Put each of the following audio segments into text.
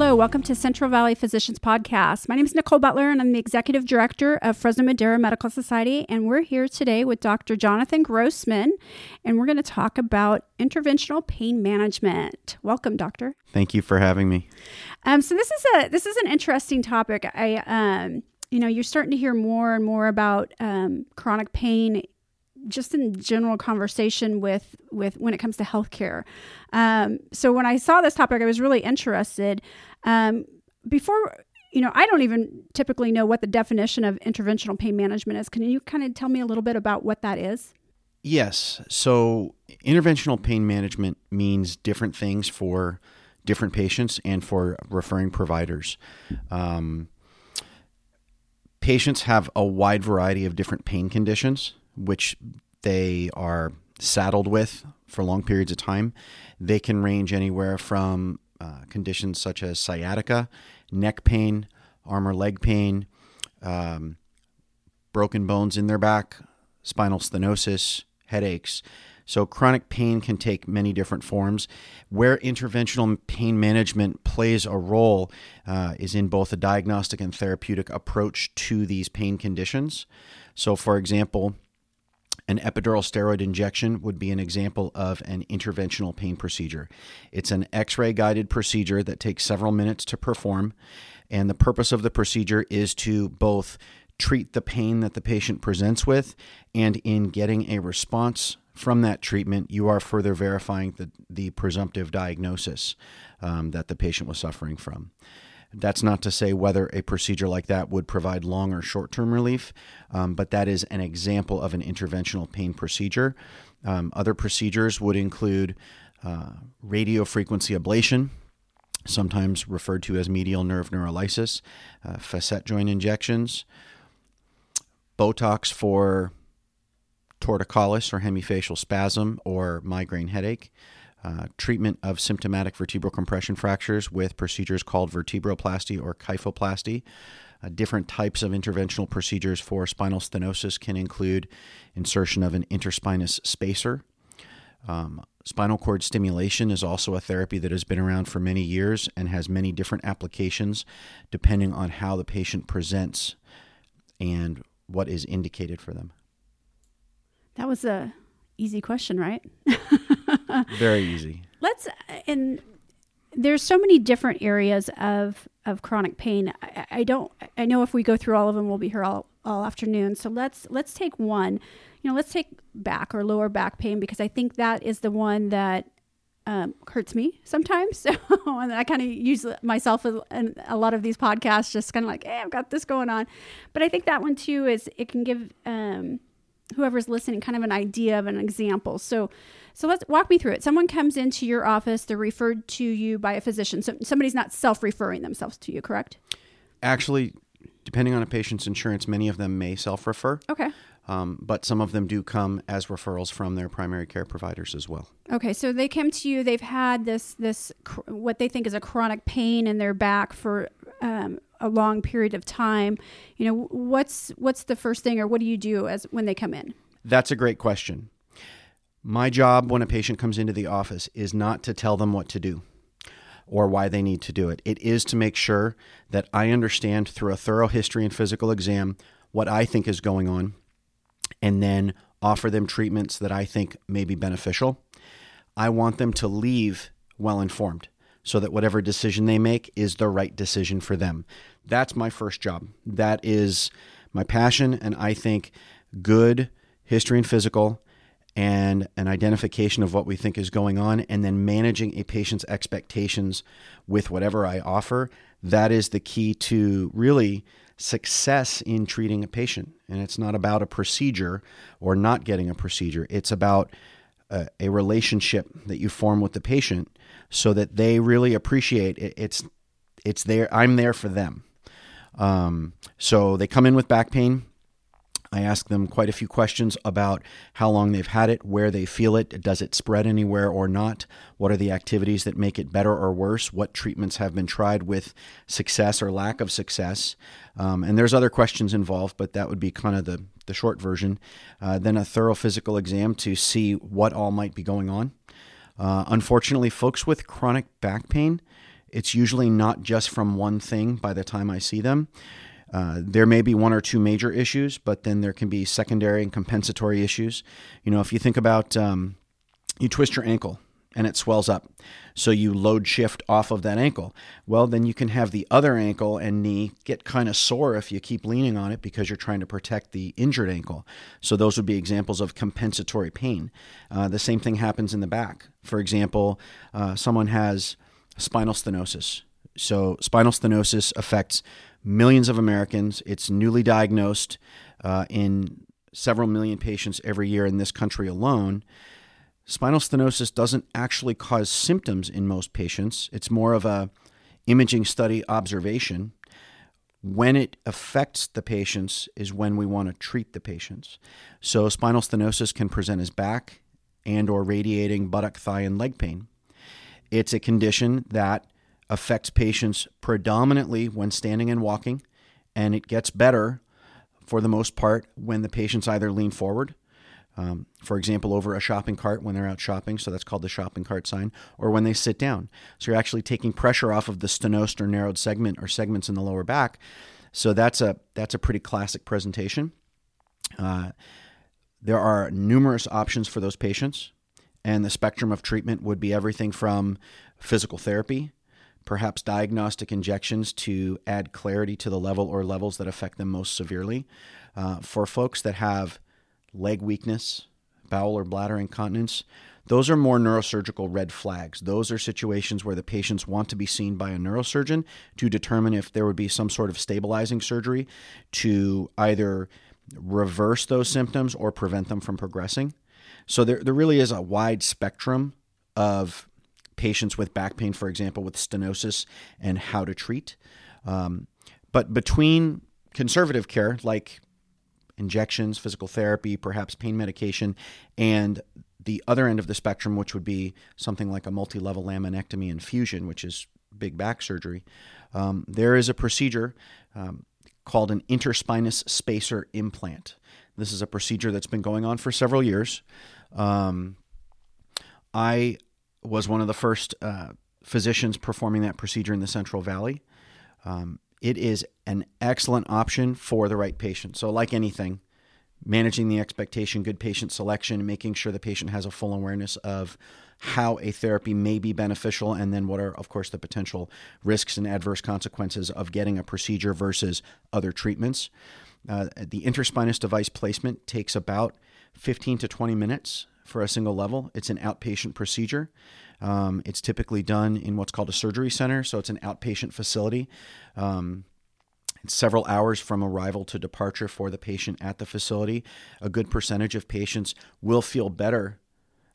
Hello, welcome to Central Valley Physicians Podcast. My name is Nicole Butler, and I'm the Executive Director of Fresno Madera Medical Society. And we're here today with Dr. Jonathan Grossman, and we're going to talk about interventional pain management. Welcome, Doctor. Thank you for having me. Um, so this is a this is an interesting topic. I um, you know, you're starting to hear more and more about um, chronic pain just in general conversation with with when it comes to healthcare. Um, so when I saw this topic, I was really interested. Um, before you know, I don't even typically know what the definition of interventional pain management is. Can you kind of tell me a little bit about what that is? Yes. So interventional pain management means different things for different patients and for referring providers. Um, patients have a wide variety of different pain conditions which they are saddled with for long periods of time. They can range anywhere from uh, conditions such as sciatica, neck pain, arm or leg pain, um, broken bones in their back, spinal stenosis, headaches. So, chronic pain can take many different forms. Where interventional pain management plays a role uh, is in both a diagnostic and therapeutic approach to these pain conditions. So, for example, an epidural steroid injection would be an example of an interventional pain procedure. It's an x ray guided procedure that takes several minutes to perform. And the purpose of the procedure is to both treat the pain that the patient presents with, and in getting a response from that treatment, you are further verifying the, the presumptive diagnosis um, that the patient was suffering from. That's not to say whether a procedure like that would provide long or short term relief, um, but that is an example of an interventional pain procedure. Um, other procedures would include uh, radio frequency ablation, sometimes referred to as medial nerve neurolysis, uh, facet joint injections, Botox for torticollis or hemifacial spasm or migraine headache, uh, treatment of symptomatic vertebral compression fractures with procedures called vertebroplasty or kyphoplasty. Uh, different types of interventional procedures for spinal stenosis can include insertion of an interspinous spacer. Um, spinal cord stimulation is also a therapy that has been around for many years and has many different applications depending on how the patient presents and what is indicated for them. That was a easy question, right? Very easy. Let's and there's so many different areas of of chronic pain. I, I, don't. I know if we go through all of them, we'll be here all all afternoon. So let's let's take one. You know, let's take back or lower back pain because I think that is the one that um, hurts me sometimes. So, and I kind of use myself in a lot of these podcasts, just kind of like, hey, I've got this going on. But I think that one too is it can give um, whoever's listening kind of an idea of an example. So, so let's walk me through it. Someone comes into your office, they're referred to you by a physician. So somebody's not self-referring themselves to you, correct? Actually, depending on a patient's insurance, many of them may self-refer. Okay. Um, but some of them do come as referrals from their primary care providers as well. Okay, so they come to you. They've had this this what they think is a chronic pain in their back for um, a long period of time. You know, what's what's the first thing, or what do you do as when they come in? That's a great question. My job when a patient comes into the office is not to tell them what to do or why they need to do it. It is to make sure that I understand through a thorough history and physical exam what I think is going on and then offer them treatments that I think may be beneficial. I want them to leave well informed so that whatever decision they make is the right decision for them. That's my first job. That is my passion, and I think good history and physical and an identification of what we think is going on, and then managing a patient's expectations with whatever I offer. That is the key to really success in treating a patient. And it's not about a procedure or not getting a procedure, it's about a, a relationship that you form with the patient so that they really appreciate it. It's, it's there, I'm there for them. Um, so they come in with back pain. I ask them quite a few questions about how long they've had it, where they feel it, does it spread anywhere or not, what are the activities that make it better or worse, what treatments have been tried with success or lack of success. Um, and there's other questions involved, but that would be kind of the, the short version. Uh, then a thorough physical exam to see what all might be going on. Uh, unfortunately, folks with chronic back pain, It's usually not just from one thing by the time I see them. Uh, there may be one or two major issues, but then there can be secondary and compensatory issues. You know, if you think about um, you twist your ankle and it swells up. So you load shift off of that ankle. Well, then you can have the other ankle and knee get kind of sore if you keep leaning on it because you're trying to protect the injured ankle. So those would be examples of compensatory pain. Uh, the same thing happens in the back. For example, uh, someone has spinal stenosis. So spinal stenosis affects millions of Americans. It's newly diagnosed uh, in several million patients every year in this country alone. Spinal stenosis doesn't actually cause symptoms in most patients. It's more of a imaging study observation. When it affects the patients is when we want to treat the patients. So spinal stenosis can present as back and or radiating buttock, thigh and leg pain. It's a condition that affects patients predominantly when standing and walking and it gets better for the most part when the patients either lean forward um, for example, over a shopping cart when they're out shopping, so that's called the shopping cart sign, or when they sit down. So you're actually taking pressure off of the stenosed or narrowed segment or segments in the lower back. So that's a that's a pretty classic presentation. Uh, there are numerous options for those patients, and the spectrum of treatment would be everything from physical therapy, perhaps diagnostic injections to add clarity to the level or levels that affect them most severely. Uh, for folks that have leg weakness, bowel or bladder incontinence, those are more neurosurgical red flags. Those are situations where the patients want to be seen by a neurosurgeon to determine if there would be some sort of stabilizing surgery to either reverse those symptoms or prevent them from progressing. So there, there really is a wide spectrum of patients with back pain, for example, with stenosis and how to treat. Um, but between conservative care, like injections, physical therapy, perhaps pain medication, and the other end of the spectrum, which would be something like a multi level laminectomy and fusion, which is big back surgery, um, there is a procedure um, called an interspinous spacer implant. This is a procedure that's been going on for several years. Um, I was one of the first uh, physicians performing that procedure in the Central Valley. Um, it is an excellent option for the right patient. So, like anything, managing the expectation, good patient selection, making sure the patient has a full awareness of how a therapy may be beneficial, and then what are, of course, the potential risks and adverse consequences of getting a procedure versus other treatments. Uh, the interspinous device placement takes about 15 to 20 minutes for a single level. It's an outpatient procedure. Um, it's typically done in what's called a surgery center, so it's an outpatient facility. Um, it's several hours from arrival to departure for the patient at the facility. A good percentage of patients will feel better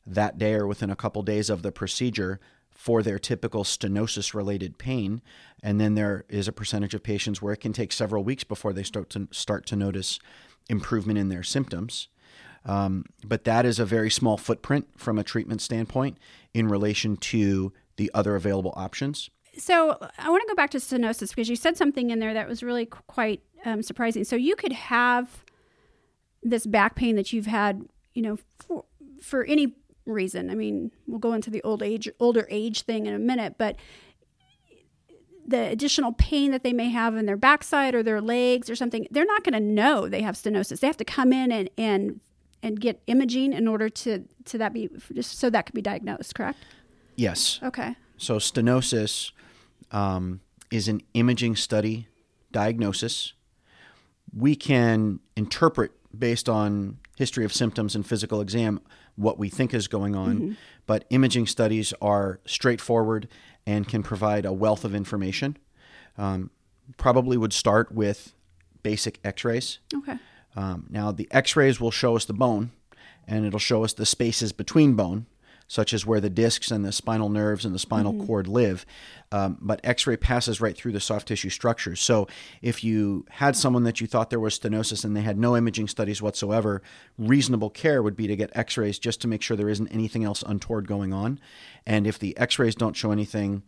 that day or within a couple days of the procedure for their typical stenosis related pain and then there is a percentage of patients where it can take several weeks before they start to start to notice improvement in their symptoms um, but that is a very small footprint from a treatment standpoint in relation to the other available options. So I want to go back to stenosis because you said something in there that was really quite um, surprising. So you could have this back pain that you've had, you know, for, for any reason. I mean, we'll go into the old age, older age thing in a minute, but the additional pain that they may have in their backside or their legs or something, they're not going to know they have stenosis. They have to come in and, and and get imaging in order to to that be just so that could be diagnosed correct? Yes. Okay. So stenosis um, is an imaging study diagnosis. We can interpret based on history of symptoms and physical exam what we think is going on. Mm-hmm. but imaging studies are straightforward and can provide a wealth of information. Um, probably would start with basic x-rays. Okay um, now, the x rays will show us the bone, and it'll show us the spaces between bone, such as where the discs and the spinal nerves and the spinal mm-hmm. cord live. Um, but x ray passes right through the soft tissue structures. So, if you had someone that you thought there was stenosis and they had no imaging studies whatsoever, reasonable care would be to get x rays just to make sure there isn't anything else untoward going on. And if the x rays don't show anything,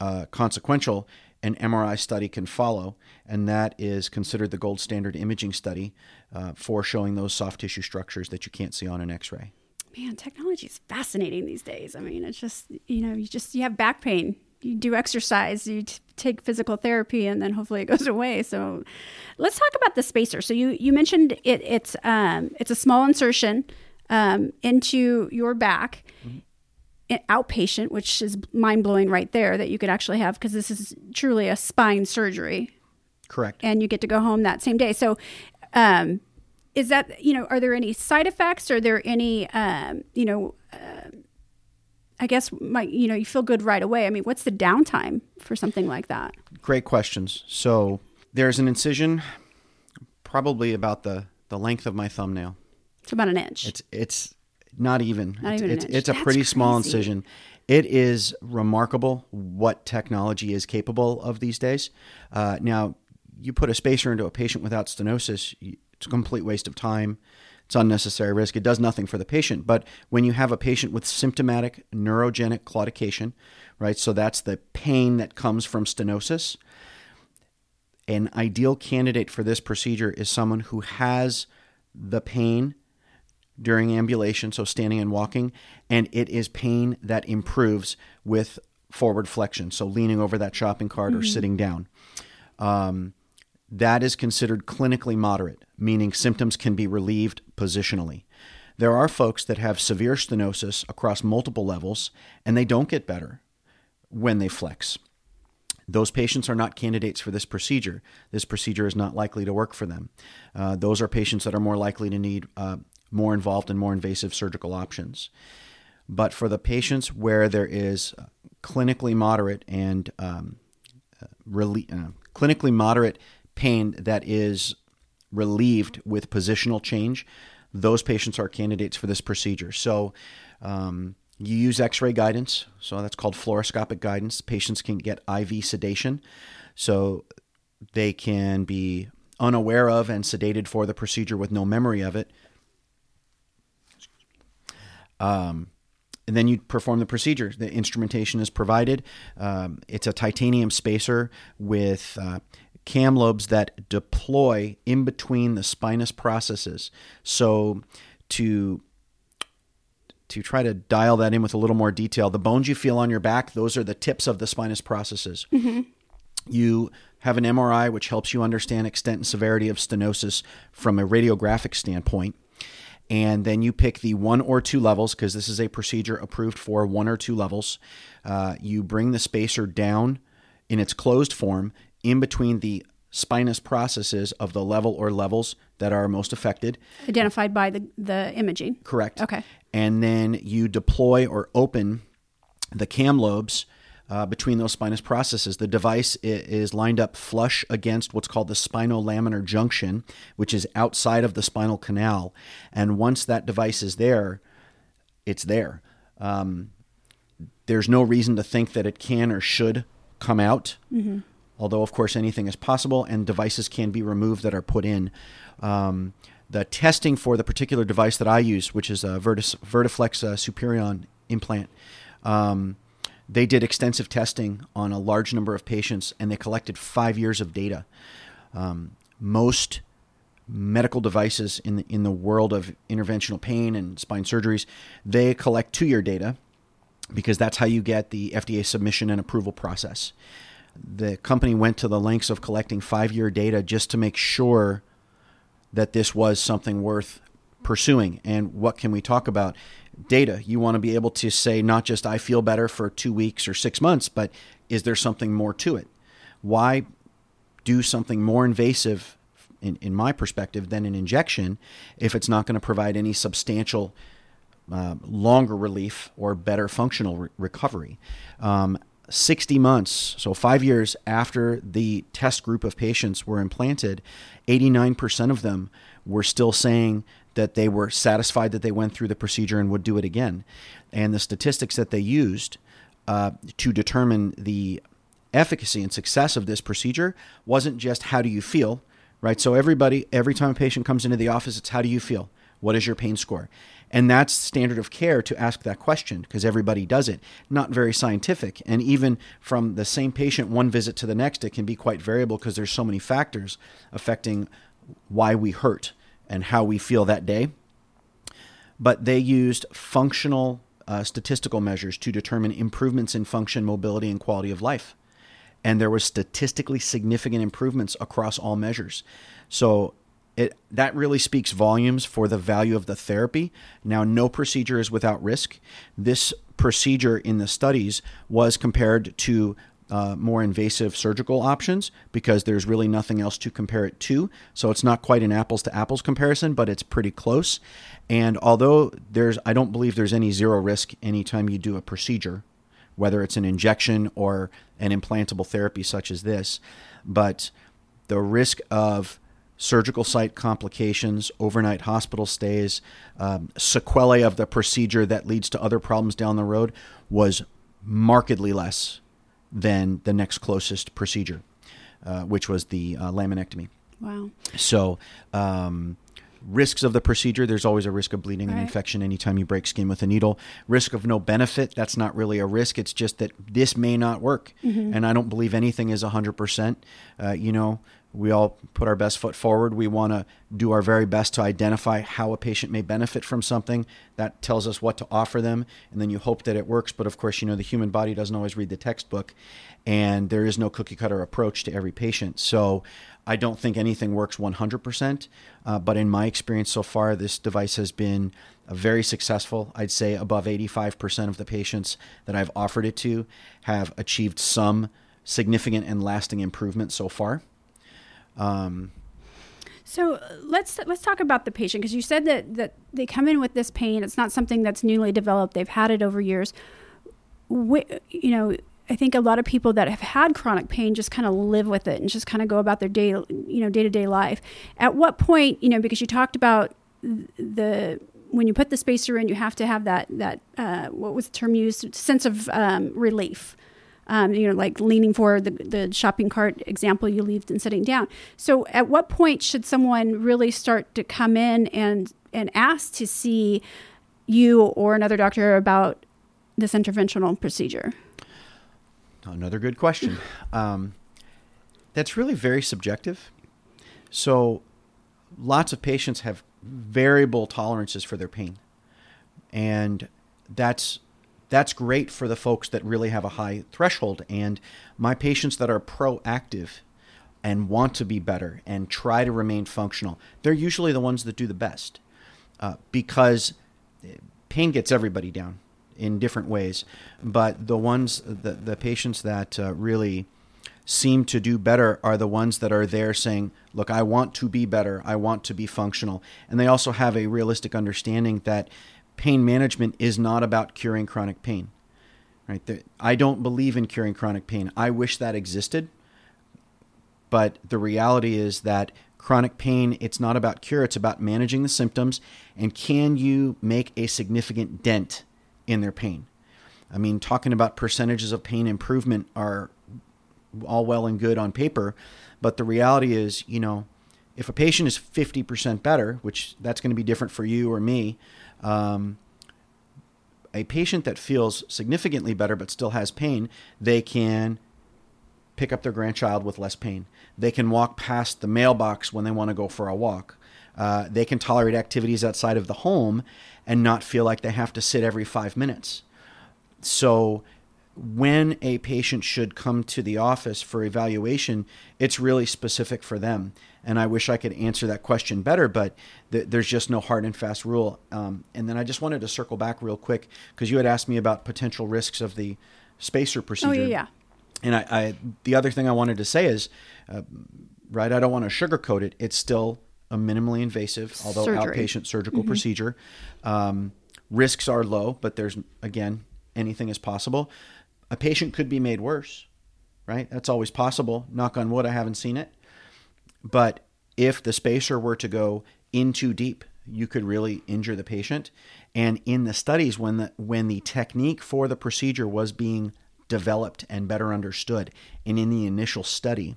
uh, consequential, an MRI study can follow, and that is considered the gold standard imaging study uh, for showing those soft tissue structures that you can't see on an X-ray. Man, technology is fascinating these days. I mean, it's just you know, you just you have back pain. you do exercise, you t- take physical therapy, and then hopefully it goes away. So, let's talk about the spacer. So you you mentioned it. It's um it's a small insertion um, into your back. Mm-hmm. Outpatient, which is mind blowing right there that you could actually have because this is truly a spine surgery. Correct. And you get to go home that same day. So, um, is that you know are there any side effects are there any um, you know uh, i guess my you know you feel good right away i mean what's the downtime for something like that great questions so there's an incision probably about the the length of my thumbnail it's about an inch it's it's not even not it's, even it's, it's a pretty crazy. small incision it is remarkable what technology is capable of these days uh, now you put a spacer into a patient without stenosis it's a complete waste of time. It's unnecessary risk. It does nothing for the patient. But when you have a patient with symptomatic neurogenic claudication, right? So that's the pain that comes from stenosis. An ideal candidate for this procedure is someone who has the pain during ambulation, so standing and walking, and it is pain that improves with forward flexion, so leaning over that shopping cart mm-hmm. or sitting down. Um, that is considered clinically moderate, meaning symptoms can be relieved positionally. There are folks that have severe stenosis across multiple levels and they don't get better when they flex. Those patients are not candidates for this procedure. This procedure is not likely to work for them. Uh, those are patients that are more likely to need uh, more involved and more invasive surgical options. But for the patients where there is clinically moderate and um, uh, uh, clinically moderate pain that is relieved with positional change, those patients are candidates for this procedure. So, um, you use x ray guidance, so that's called fluoroscopic guidance. Patients can get IV sedation, so they can be unaware of and sedated for the procedure with no memory of it. Um, and then you perform the procedure. The instrumentation is provided. Um, it's a titanium spacer with uh, cam lobes that deploy in between the spinous processes. So to to try to dial that in with a little more detail, the bones you feel on your back, those are the tips of the spinous processes. Mm-hmm. You have an MRI, which helps you understand extent and severity of stenosis from a radiographic standpoint. And then you pick the one or two levels, because this is a procedure approved for one or two levels. Uh, you bring the spacer down in its closed form in between the spinous processes of the level or levels that are most affected. Identified by the, the imaging. Correct. Okay. And then you deploy or open the cam lobes uh, between those spinous processes. The device is lined up flush against what's called the spinolaminar junction, which is outside of the spinal canal. And once that device is there, it's there. Um, there's no reason to think that it can or should come out. Mm-hmm although of course anything is possible and devices can be removed that are put in. Um, the testing for the particular device that I use, which is a Vertis, Vertiflex uh, Superion implant, um, they did extensive testing on a large number of patients and they collected five years of data. Um, most medical devices in the, in the world of interventional pain and spine surgeries, they collect two year data because that's how you get the FDA submission and approval process the company went to the lengths of collecting five year data just to make sure that this was something worth pursuing. And what can we talk about? Data. You want to be able to say not just I feel better for two weeks or six months, but is there something more to it? Why do something more invasive, in, in my perspective, than an injection if it's not going to provide any substantial uh, longer relief or better functional re- recovery? Um, 60 months, so five years after the test group of patients were implanted, 89% of them were still saying that they were satisfied that they went through the procedure and would do it again. And the statistics that they used uh, to determine the efficacy and success of this procedure wasn't just how do you feel, right? So everybody, every time a patient comes into the office, it's how do you feel? What is your pain score? And that's standard of care to ask that question because everybody does it. Not very scientific. And even from the same patient, one visit to the next, it can be quite variable because there's so many factors affecting why we hurt and how we feel that day. But they used functional uh, statistical measures to determine improvements in function, mobility, and quality of life. And there were statistically significant improvements across all measures. So it that really speaks volumes for the value of the therapy. Now, no procedure is without risk. This procedure in the studies was compared to uh, more invasive surgical options because there's really nothing else to compare it to. So it's not quite an apples to apples comparison, but it's pretty close. And although there's, I don't believe there's any zero risk anytime you do a procedure, whether it's an injection or an implantable therapy such as this, but the risk of surgical site complications, overnight hospital stays, um, sequelae of the procedure that leads to other problems down the road was markedly less than the next closest procedure, uh, which was the uh, laminectomy. Wow. So, um, risks of the procedure there's always a risk of bleeding and infection anytime you break skin with a needle. Risk of no benefit that's not really a risk it's just that this may not work. And i don't believe anything is 100% uh, you know we all put our best foot forward we want to do our very best to identify how a patient may benefit from something that tells us what to offer them and then you hope that it works but of course you know the human body doesn't always read the textbook and there is no cookie cutter approach to every patient so I don't think anything works 100%, uh, but in my experience so far, this device has been very successful. I'd say above 85% of the patients that I've offered it to have achieved some significant and lasting improvement so far. Um, So uh, let's let's talk about the patient because you said that that they come in with this pain. It's not something that's newly developed. They've had it over years. Wh- you know, I think a lot of people that have had chronic pain just kind of live with it and just kind of go about their day, you know, day to day life. At what point, you know, because you talked about the when you put the spacer in, you have to have that that uh, what was the term used sense of um, relief. Um, you know, like leaning forward, the, the shopping cart example you leave and sitting down. So, at what point should someone really start to come in and and ask to see you or another doctor about this interventional procedure? Another good question. Um, that's really very subjective. So, lots of patients have variable tolerances for their pain, and that's that's great for the folks that really have a high threshold. And my patients that are proactive and want to be better and try to remain functional, they're usually the ones that do the best uh, because pain gets everybody down in different ways. But the ones, the, the patients that uh, really seem to do better are the ones that are there saying, Look, I want to be better. I want to be functional. And they also have a realistic understanding that pain management is not about curing chronic pain. Right? I don't believe in curing chronic pain. I wish that existed. But the reality is that chronic pain, it's not about cure, it's about managing the symptoms. And can you make a significant dent in their pain? I mean, talking about percentages of pain improvement are all well and good on paper, but the reality is, you know, if a patient is 50% better, which that's going to be different for you or me, um, a patient that feels significantly better but still has pain, they can pick up their grandchild with less pain. They can walk past the mailbox when they want to go for a walk. Uh, they can tolerate activities outside of the home and not feel like they have to sit every five minutes. So, when a patient should come to the office for evaluation, it's really specific for them. And I wish I could answer that question better, but th- there's just no hard and fast rule. Um, and then I just wanted to circle back real quick because you had asked me about potential risks of the spacer procedure. Oh yeah, yeah. And I, I the other thing I wanted to say is, uh, right, I don't want to sugarcoat it. It's still a minimally invasive, although Surgery. outpatient surgical procedure. Um, risks are low, but there's again anything is possible. A patient could be made worse, right? That's always possible. Knock on wood, I haven't seen it. But if the spacer were to go in too deep, you could really injure the patient. And in the studies, when the when the technique for the procedure was being developed and better understood, and in the initial study,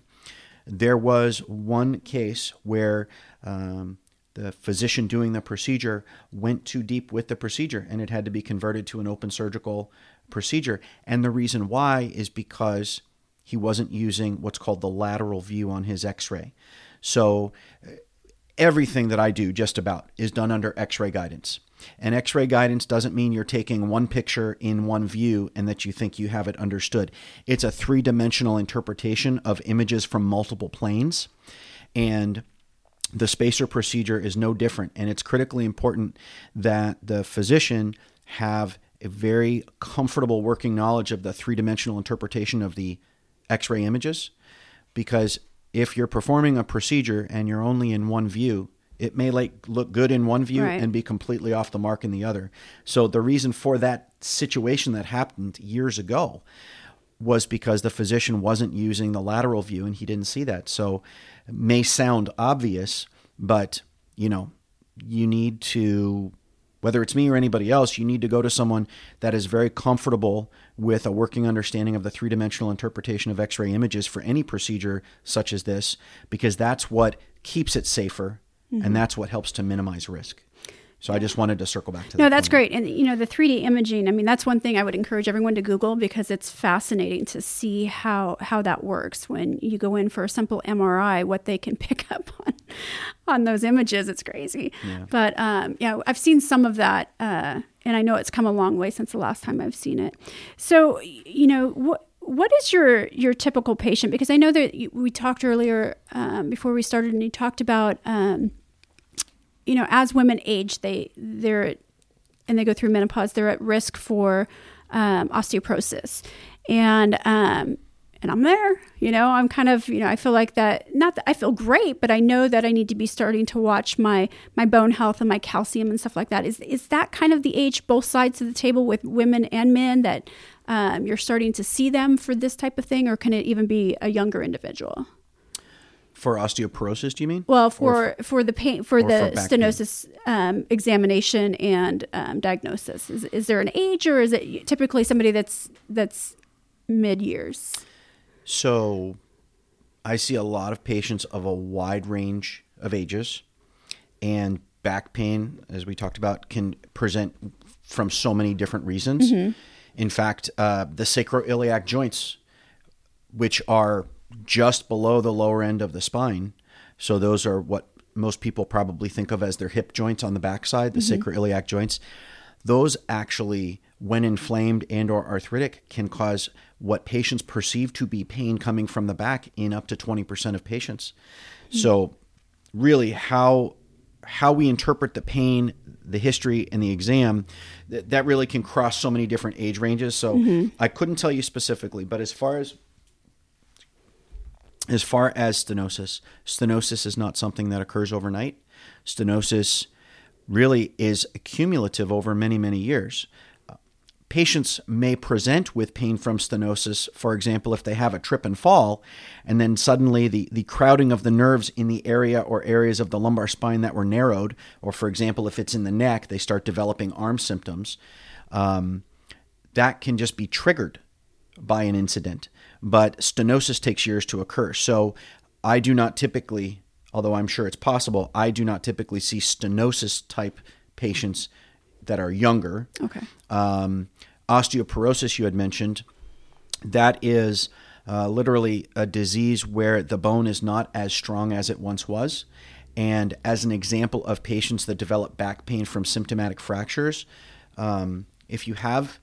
there was one case where um, the physician doing the procedure went too deep with the procedure, and it had to be converted to an open surgical procedure. And the reason why is because he wasn't using what's called the lateral view on his X-ray. So uh, everything that I do, just about, is done under x ray guidance. And x ray guidance doesn't mean you're taking one picture in one view and that you think you have it understood. It's a three dimensional interpretation of images from multiple planes. And the spacer procedure is no different. And it's critically important that the physician have a very comfortable working knowledge of the three dimensional interpretation of the x ray images. Because if you're performing a procedure and you're only in one view, it may like look good in one view Right. and be completely off the mark in the other. So the reason for that situation that happened years ago was because the physician wasn't using the lateral view and he didn't see that. So it may sound obvious, but you know, you need to whether it's me or anybody else, you need to go to someone that is very comfortable with a working understanding of the three dimensional interpretation of x ray images for any procedure such as this, because that's what keeps it safer and mm-hmm. that's what helps to minimize risk. So I just wanted to circle back to that. No, that's point. great. And you know, the 3D imaging, I mean, that's one thing I would encourage everyone to Google because it's fascinating to see how how that works when you go in for a simple MRI, what they can pick up on on those images. It's crazy. Yeah. But um, yeah, I've seen some of that, uh, and I know it's come a long way since the last time I've seen it. So you know what. What is your your typical patient? Because I know that you, we talked earlier um, before we started, and you talked about um, you know, as women age, they they're and they go through menopause, they're at risk for um, osteoporosis, and um, and I'm there. You know, I'm kind of you know, I feel like that. Not that I feel great, but I know that I need to be starting to watch my my bone health and my calcium and stuff like that. Is is that kind of the age, both sides of the table with women and men that um, you're starting to see them for this type of thing, or can it even be a younger individual? For osteoporosis, do you mean? Well, for for the pain for the for stenosis um, examination and um, diagnosis, is is there an age or is it typically somebody that's that's mid years? So I see a lot of patients of a wide range of ages, and back pain, as we talked about, can present from so many different reasons. In fact, uh, the sacroiliac joints, which are just below the lower end of the spine, so those are what most people probably think of as their hip joints on the backside, the mm-hmm. sacroiliac joints. Those actually, when inflamed and or arthritic, can cause what patients perceive to be pain coming from the back in up to 20% of patients. Hmm. So really how how we interpret the pain, the history, and the exam, th- that really can cross so many different age ranges. So mm-hmm. I couldn't tell you specifically, but as far as as far as stenosis, stenosis is not something that occurs overnight. Stenosis really is cumulative over many, many years. Patients may present with pain from stenosis, for example, if they have a trip and fall, and then suddenly the, the crowding of the nerves in the area or areas of the lumbar spine that were narrowed, or for example, if it's in the neck, they start developing arm symptoms. Um, that can just be triggered by an incident. But stenosis takes years to occur. So I do not typically, although I'm sure it's possible, I do not typically see stenosis type patients that are younger. Okay. Um, osteoporosis, you had mentioned, that is uh, literally a disease where the bone is not as strong as it once was. And as an example of patients that develop back pain from symptomatic fractures, um, if you have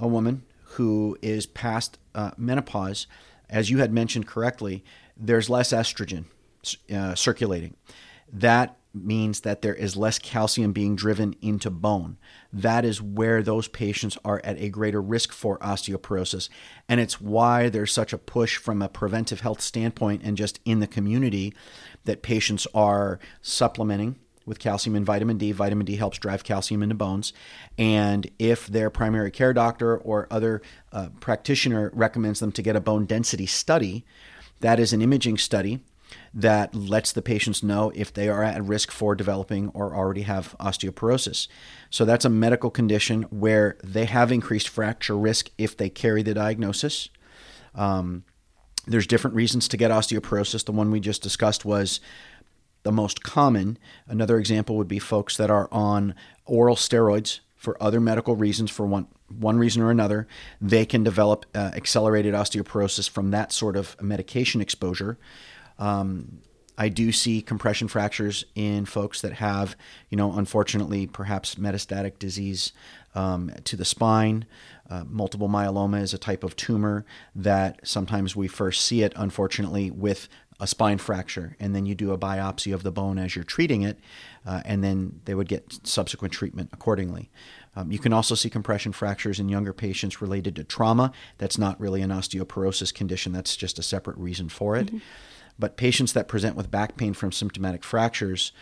a woman who is past uh, menopause, as you had mentioned correctly, there's less estrogen uh, circulating. That means that there is less calcium being driven into bone. That is where those patients are at a greater risk for osteoporosis. And it's why there's such a push from a preventive health standpoint and just in the community that patients are supplementing with calcium and vitamin D. Vitamin D helps drive calcium into bones. And if their primary care doctor or other uh, practitioner recommends them to get a bone density study, that is an imaging study that lets the patients know if they are at risk for developing or already have osteoporosis. So that's a medical condition where they have increased fracture risk if they carry the diagnosis. Um, there's different reasons to get osteoporosis. The one we just discussed was the most common. Another example would be folks that are on oral steroids for other medical reasons, for one one reason or another. They can develop uh, accelerated osteoporosis from that sort of medication exposure. Um, I do see compression fractures in folks that have, you know, unfortunately, perhaps metastatic disease um, to the spine. Uh, multiple myeloma is a type of tumor that sometimes we first see it, unfortunately, with a spine fracture, and then you do a biopsy of the bone as you're treating it, uh, and then they would get subsequent treatment accordingly. Um, you can also see compression fractures in younger patients related to trauma. That's not really an osteoporosis condition, that's just a separate reason for it. Mm-hmm. But patients that present with back pain from symptomatic fractures,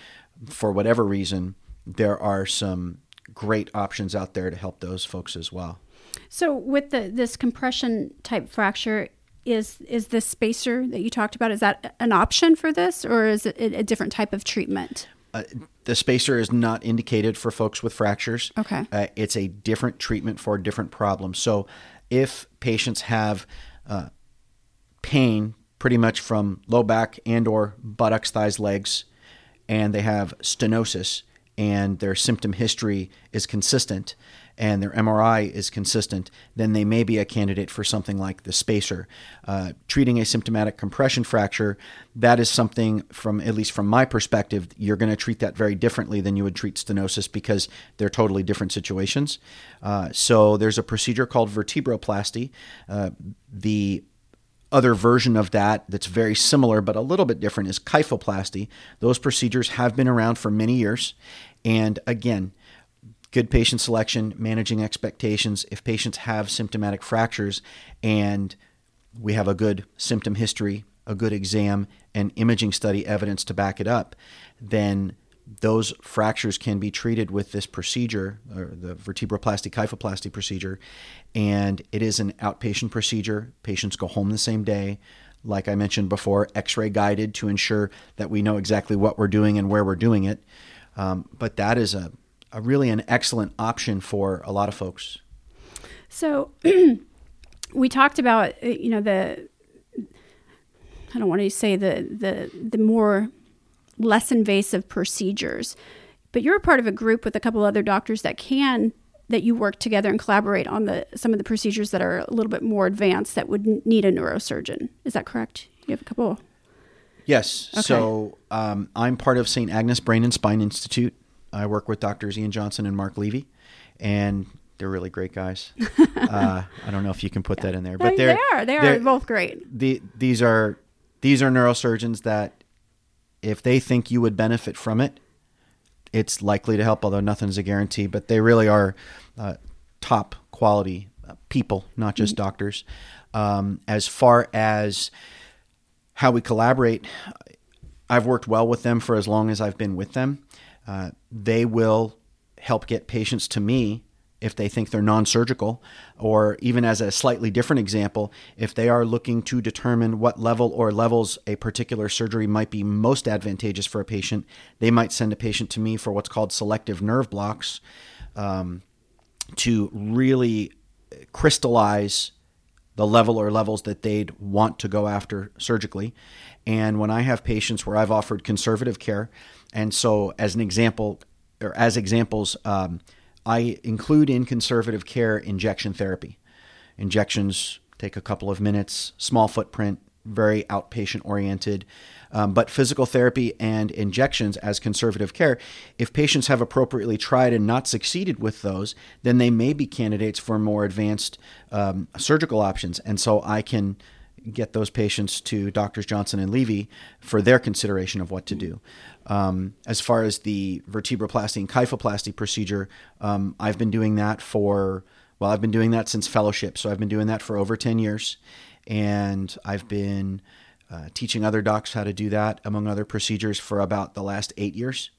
for whatever reason, there are some great options out there to help those folks as well. So, with the, this compression type fracture, is is the spacer that you talked about is that an option for this or is it a different type of treatment? Uh, the spacer is not indicated for folks with fractures. Okay. Uh, it's a different treatment for a different problems so if patients have uh, pain pretty much from low back and or buttocks thighs legs and they have stenosis and their symptom history is consistent and their MRI is consistent, then they may be a candidate for something like the spacer. Uh, treating a symptomatic compression fracture, that is something from at least from my perspective, you're going to treat that very differently than you would treat stenosis because they're totally different situations. Uh, so there's a procedure called vertebroplasty. Uh, the other version of that that's very similar but a little bit different is kyphoplasty. Those procedures have been around for many years. And again, good patient selection, managing expectations. If patients have symptomatic fractures and we have a good symptom history, a good exam, and imaging study evidence to back it up, then those fractures can be treated with this procedure, or the vertebroplasty kyphoplasty procedure, and it is an outpatient procedure. Patients go home the same day. Like I mentioned before, x ray guided to ensure that we know exactly what we're doing and where we're doing it. Um, but that is a a really an excellent option for a lot of folks. So we talked about uh, you know the I don't want to say the the the more less invasive procedures, but you're a part of a group with a couple other doctors that can that you work together and collaborate on the some of the procedures that are a little bit more advanced that would need a neurosurgeon. Is that correct? You have a couple. Yes. Okay. So um, I'm part of St. Agnes Brain and Spine Institute. I work with doctors Ian Johnson and Mark Levy, and they're really great guys. uh, I don't know if you can put that in there, but they are they are both great. The, these are these are neurosurgeons that if they think you would benefit from it, it's likely to help. Although nothing's a guarantee, but they really are uh, top quality uh, people, not just mm-hmm. doctors. Um, as far as how we collaborate, I've worked well with them for as long as I've been with them. Uh, they will help get patients to me if they think they're non surgical, or even as a slightly different example, if they are looking to determine what level or levels a particular surgery might be most advantageous for a patient, they might send a patient to me for what's called selective nerve blocks um, to really crystallize the level or levels that they'd want to go after surgically. And when I have patients where I've offered conservative care, and so as an example, or as examples, um, I include in conservative care injection therapy. Injections take a couple of minutes, small footprint, very outpatient oriented. Um, but physical therapy and injections as conservative care, if patients have appropriately tried and not succeeded with those, then they may be candidates for more advanced um, surgical options. And so I can get those patients to doctors Johnson and Levy for their consideration of what to do. Um, as far as the vertebroplasty and kyphoplasty procedure, um, I've been doing that for, well, I've been doing that since fellowship. So I've been doing that for over 10 years. And I've been uh, teaching other docs how to do that, among other procedures, for about the last eight years.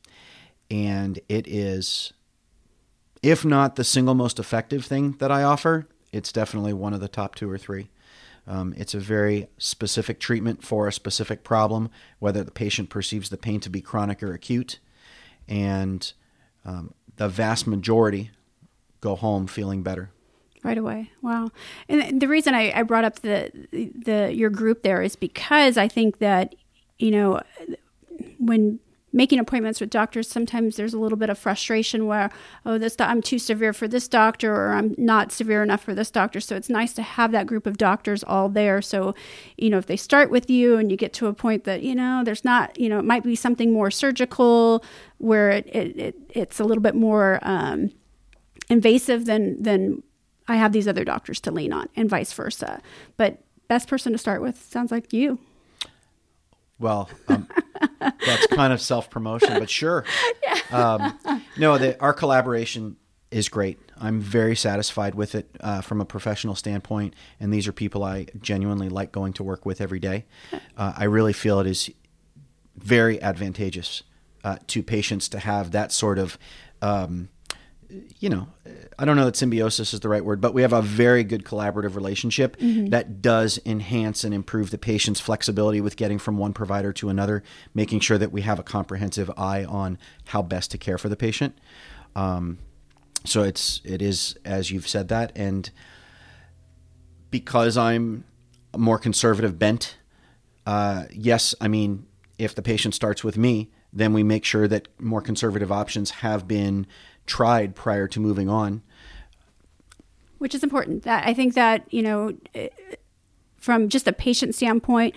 And it is, if not the single most effective thing that I offer, it's definitely one of the top two or three. Um, it's a very specific treatment for a specific problem, whether the patient perceives the pain to be chronic or acute. And um, the vast majority go home feeling better right away. Wow. And the reason I, I brought up the the your group there is because I think that you know when making appointments with doctors, sometimes there's a little bit of frustration where, oh, this do- I'm too severe for this doctor, or I'm not severe enough for this doctor. So it's nice to have that group of doctors all there. So, you know, if they start with you and you get to a point that you know there's not, you know, it might be something more surgical where it, it, it it's a little bit more um, invasive than than I have these other doctors to lean on, and vice versa. But best person to start with sounds like you. Well, um, that's kind of self promotion, but sure. Um, no, the, our collaboration is great. I'm very satisfied with it uh, from a professional standpoint, and these are people I genuinely like going to work with every day. Uh, I really feel it is very advantageous uh, to patients to have that sort of. Um, you know, I don't know that symbiosis is the right word, but we have a very good collaborative relationship mm-hmm. that does enhance and improve the patient's flexibility with getting from one provider to another, making sure that we have a comprehensive eye on how best to care for the patient. Um, so it's it is as you've said that, and because I'm a more conservative bent, uh, yes, I mean if the patient starts with me, then we make sure that more conservative options have been tried prior to moving on. Which is important. That I think that you know, eh, from just a patient standpoint,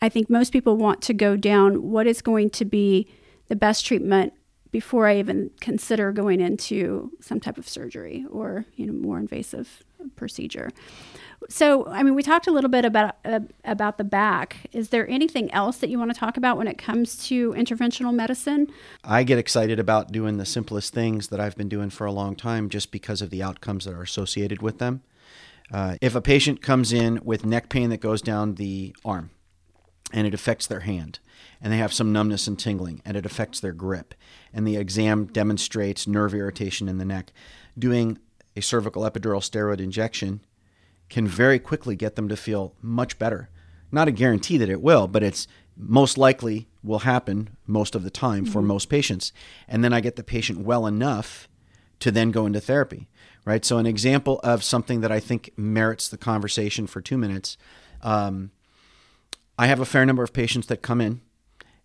I think most people want to go down what is going to be the best treatment before I even consider going into some type of surgery or you know more invasive procedure. So, I mean, we talked a little bit about uh, about the back. Is there anything else that you want to talk about when it comes to interventional medicine? I get excited about doing the simplest things that I've been doing for a long time, just because of the outcomes that are associated with them. Uh, if a patient comes in with neck pain that goes down the arm, and it affects their hand, and they have some numbness and tingling, and it affects their grip, and the exam demonstrates nerve irritation in the neck, doing a cervical epidural steroid injection can very quickly get them to feel much better. Not a guarantee that it will, but it's most likely will happen most of the time for mm-hmm. most patients. And then I get the patient well enough to then go into therapy, right? So, an example of something that I think merits the conversation for two minutes. Um, I have a fair number of patients that come in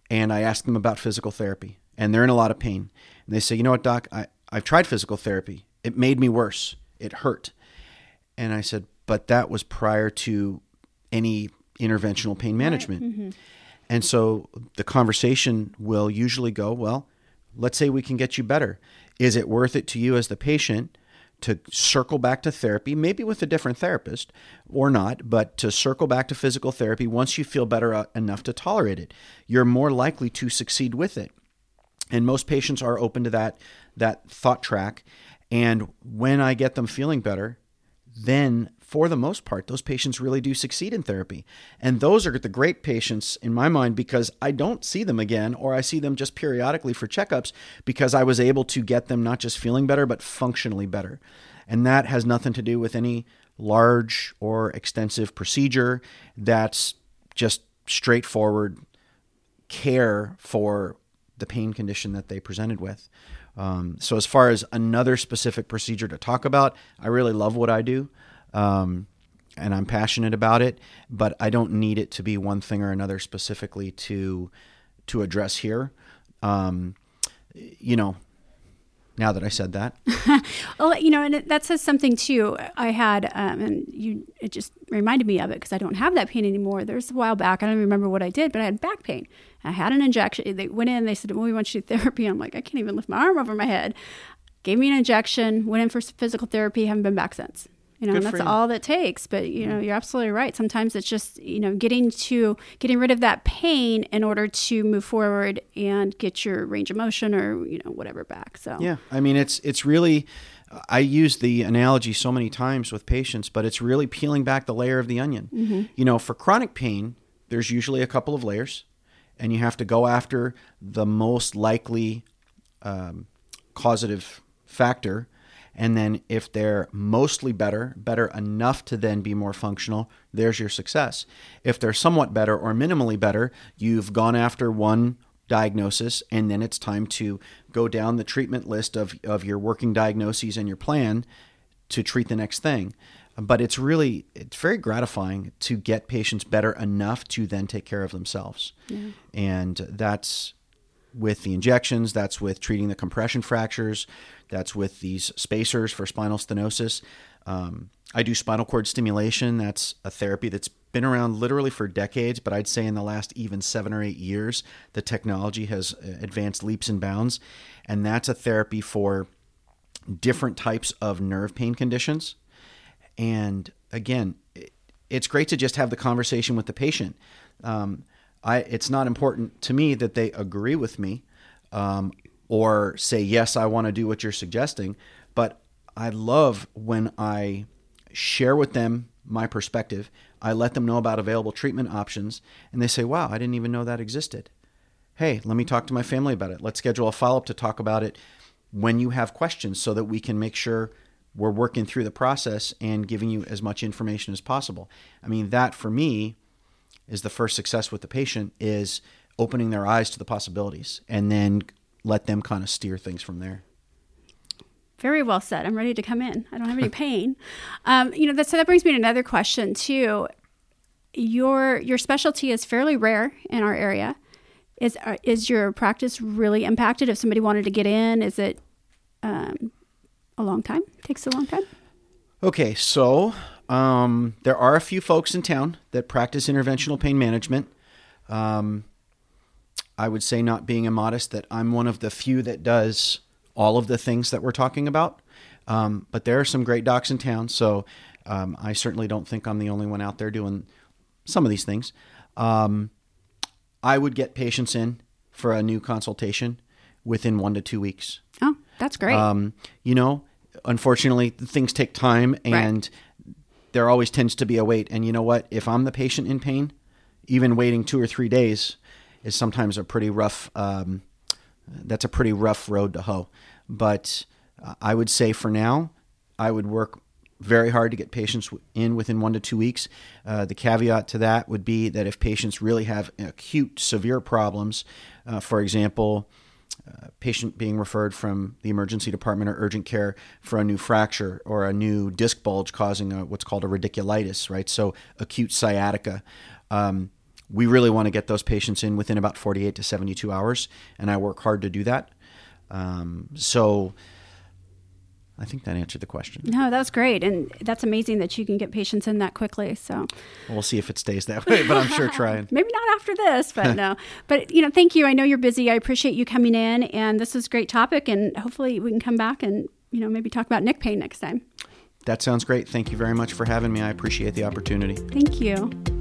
and I ask them about physical therapy and they're in a lot of pain. And they say, you know what, doc, I, I've tried physical therapy. It made me worse. It hurt. And I said, but that was prior to any interventional pain management. Right. Mm-hmm. And so the conversation will usually go, well, let's say we can get you better. Is it worth it to you as the patient to circle back to therapy, maybe with a different therapist or not, but to circle back to physical therapy once you feel better uh, enough to tolerate it? You're more likely to succeed with it. And most patients are open to that that thought track. And when I get them feeling better, then for the most part, those patients really do succeed in therapy. And those are the great patients in my mind because I don't see them again or I see them just periodically for checkups because I was able to get them not just feeling better, but functionally better. And that has nothing to do with any large or extensive procedure. That's just straightforward care for the pain condition that they presented with. Um, so, as far as another specific procedure to talk about, I really love what I do um, and I'm passionate about it, but I don't need it to be one thing or another specifically to to address here. Um, you know, now that I said that. well, you know, and that says something too. I had, um, and you, it just reminded me of it because I don't have that pain anymore. There's a while back, I don't remember what I did, but I had back pain. I had an injection. They went in, they said, well, we want you to therapy. I'm like, I can't even lift my arm over my head. Gave me an injection, went in for physical therapy, haven't been back since you know and that's all that takes but you know you're absolutely right. Sometimes it's just you know getting to getting rid of that pain in order to move forward and get your range of motion or you know whatever back so. Yeah. I mean it's it's really I use the analogy so many times with patients, but it's really peeling back the layer of the onion. Mm-hmm. You know, for chronic pain, there's usually a couple of layers, and you have to go after the most likely um, causative factor and then if they're mostly better, better enough to then be more functional, there's your success. If they're somewhat better or minimally better, you've gone after one diagnosis and then it's time to go down the treatment list of, of your working diagnoses and your plan to treat the next thing but it's really it's very gratifying to get patients better enough to then take care of themselves yeah. and that's with the injections, that's with treating the compression fractures, that's with these spacers for spinal stenosis. Um, I do spinal cord stimulation. That's a therapy that's been around literally for decades, but I'd say in the last even seven or eight years, the technology has uh, advanced leaps and bounds. And that's a therapy for different types of nerve pain conditions. And again, it's great to just have the conversation with the patient. Um, I, it's not important to me that they agree with me um, or say, yes, I want to do what you're suggesting. But I love when I share with them my perspective. I let them know about available treatment options, and they say, wow, I didn't even know that existed. Hey, let me talk to my family about it. Let's schedule a follow up to talk about it when you have questions so that we can make sure we're working through the process and giving you as much information as possible. I mean, that for me is the first success with the patient is opening their eyes to the possibilities and then let them kind of steer things from there. Very well said. I'm ready to come in. I don't have any pain. Um, you know, that, so that brings me to another question too. Your your specialty is fairly rare in our area. Is uh, is your practice really impacted? If somebody wanted to get in, is it um, a long time? Takes a long time. Okay, so um, there are a few folks in town that practice interventional pain management. Um, I would say, not being immodest, that I'm one of the few that does all of the things that we're talking about. Um, but there are some great docs in town, so um, I certainly don't think I'm the only one out there doing some of these things. Um, I would get patients in for a new consultation within one to two weeks. Oh, that's great. Um, you know, unfortunately, things take time, and. There always tends to be a wait. And you know what? If I'm the patient in pain, even waiting two or three days is sometimes a pretty rough. Um, that's a pretty rough road to hoe. But uh, I would say for now, I would work very hard to get patients in within one to two weeks. Uh, the caveat to that would be that if patients really have acute, severe problems, uh, for example, a patient being referred from the emergency department or urgent care for a new fracture or a new disc bulge causing a, what's called a radiculitis, right? So acute sciatica. Um, we really want to get those patients in within about 48 to 72 hours, and I work hard to do that. Um, so I think that answered the question. No, that was great, and that's amazing that you can get patients in that quickly. So we'll see if it stays that way, but I'm sure trying. Maybe not after this, but no. But you know, thank you. I know you're busy. I appreciate you coming in, and this is a great topic, and hopefully we can come back and you know maybe talk about neck pain next time. That sounds great. Thank you very much for having me. I appreciate the opportunity. Thank you.